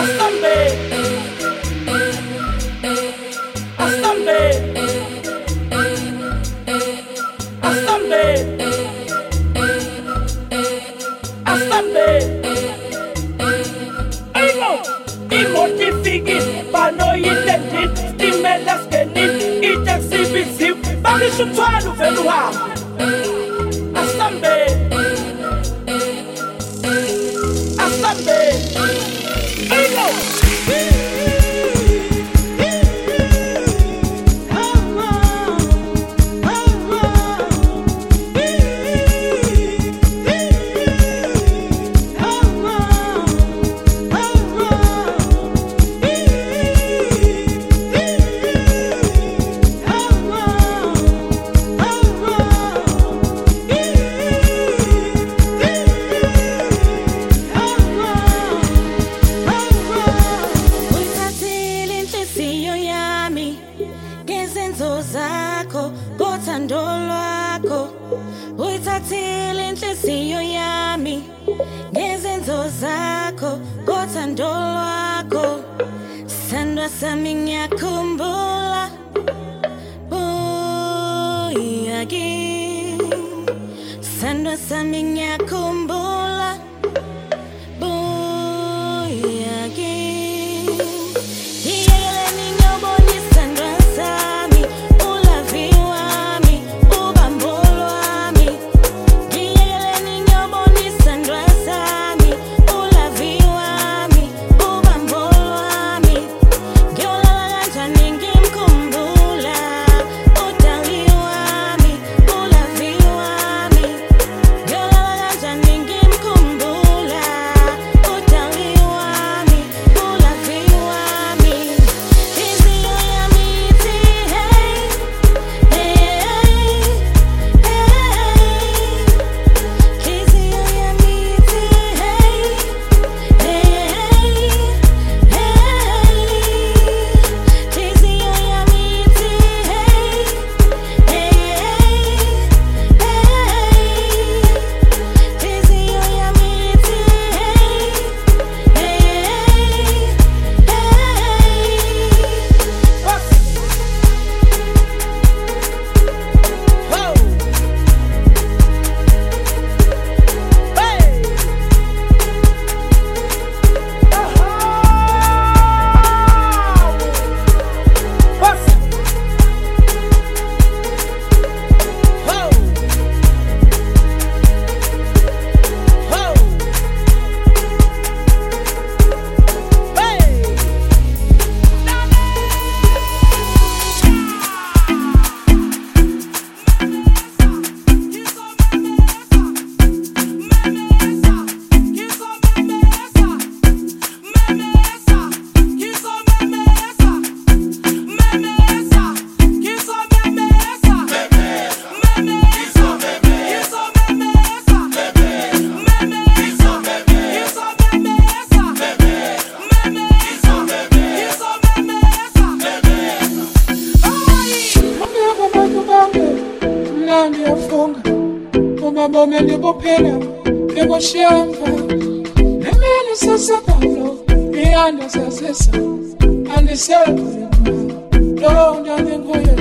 a Sunday. uyafunga ungabona nikuphela nikushiyanva nemini sasebhalo iyanda sasisa andisekule lowo ndami nguye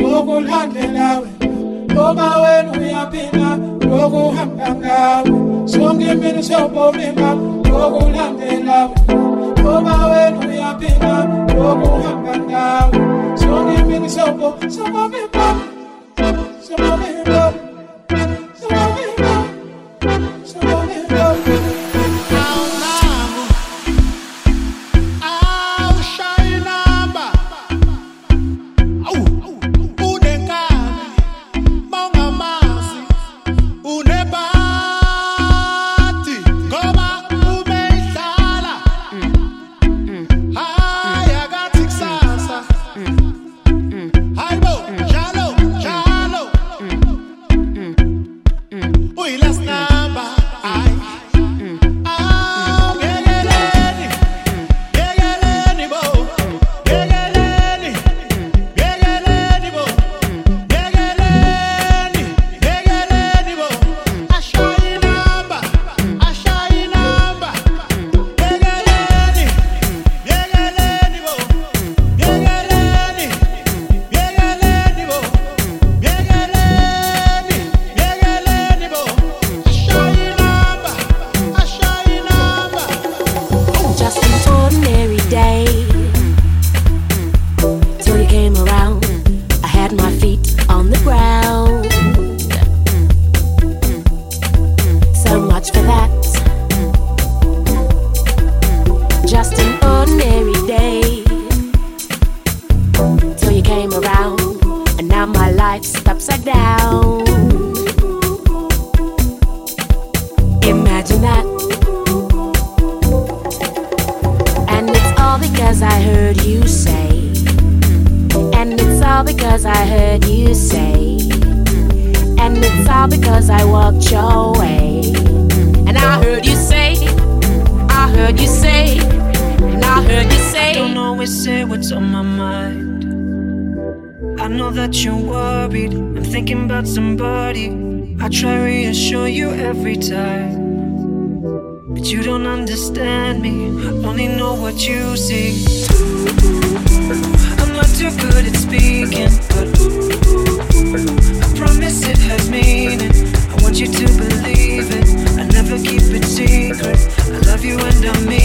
ngokulandela wena. Uma wena uyaphila lokuhamba ngawe. Sonke imini siyobomima lokulandela wena. Uma wena uyaphila lokuhamba ngawe. Sonke imini siyobomima come over here. what you see. I'm not too good at speaking, but I promise it has meaning. I want you to believe it. I never keep it secret. I love you and I mean.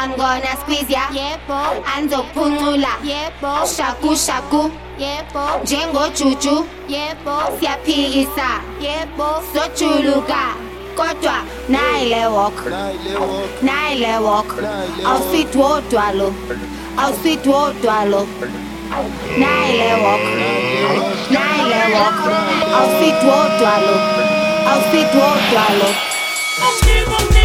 I'm gonna squeeze ya. Yepo Anzo kunyula Yepo Shaku shaku Yepo Jengo chuchu Yepo Siyaphikisa. Yepo sochuluka kodwa nayile walk. Nayile walk. Awusithi wodwa lo. Awusithi wodwa lo. Nayile walk. Nayile walk. Awusithi wodwa lo. Awusithi wodwa lo.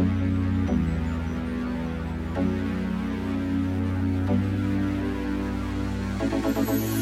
Thank you.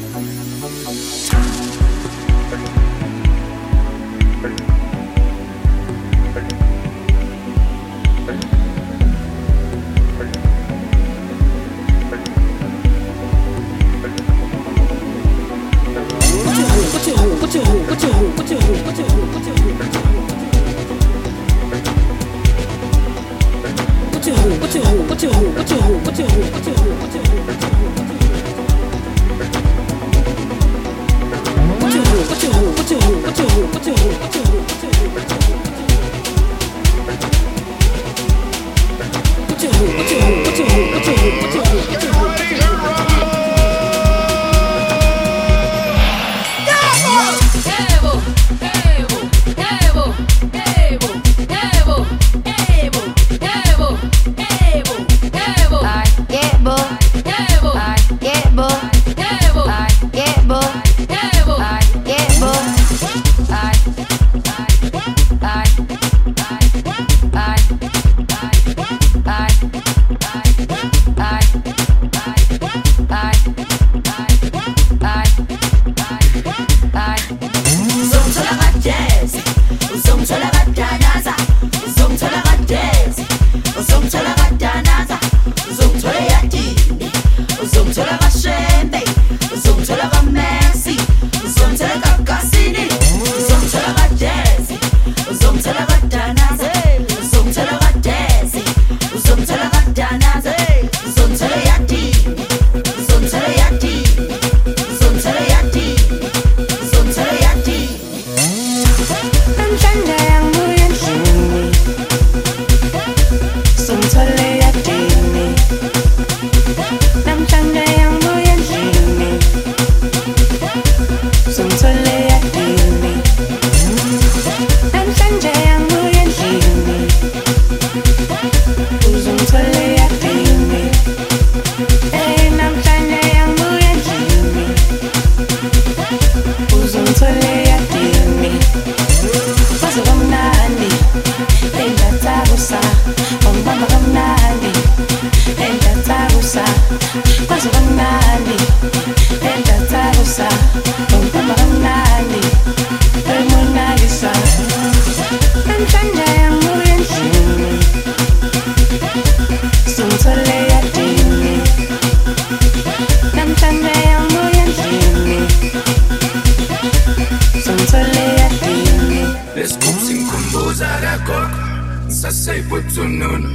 kuthununu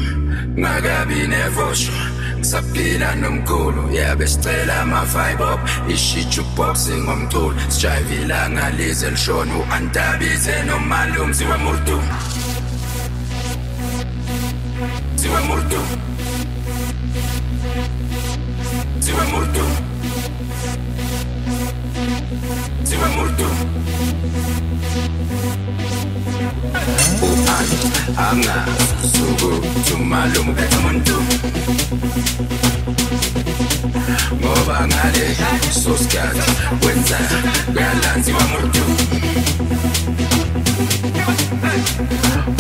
makabi nevosho ngisaphila nomkhulu. Yabe sicela ama-vibe up ishitsha uboxi ngomculo sijayivila ngalize lishona u-antabize nomalumzi wemurdumu When I sosikhathi wenza kuyalanziwa ngodu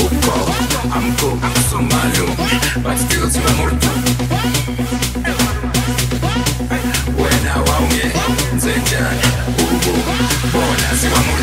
ukhop amko somalo but still thiwa ngodu wena wawungenzenjani ubo bona siwa ngodu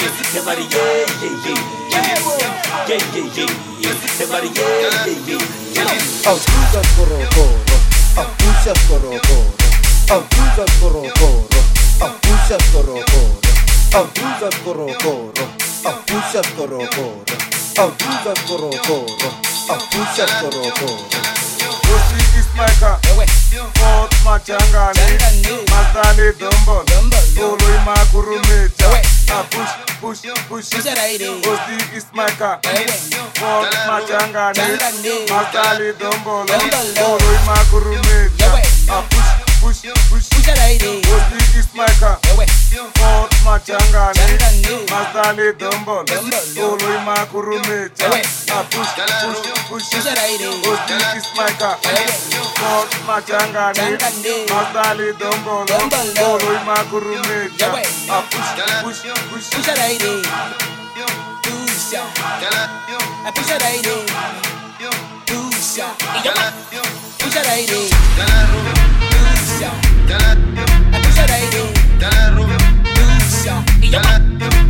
yeah. Everybody, yeah, yeah, yeah. Yeah, yeah, yeah. Everybody, yeah, yeah, yeah. Abusa korokoro, abusa korokoro, abusa korokoro, abusa korokoro, abusa korokoro, abusa korokoro, abusa korokoro, abusa Fort Machangani, Mastani Dumbon. push push osi ismaka wod machangane masali dombolo oro imakurumeja a push push push. Osi Jamaica. Fort Machangani. Masani Dumbo. Ului Makurumita Na push, push, push Usti Kismaika Fort Machangani. Masani Dumbo. Ului Makurumita Na push, push, push Push it right in. Push ya. Push it right in. Push ya. Push it right in. Push ya. Push it yeah.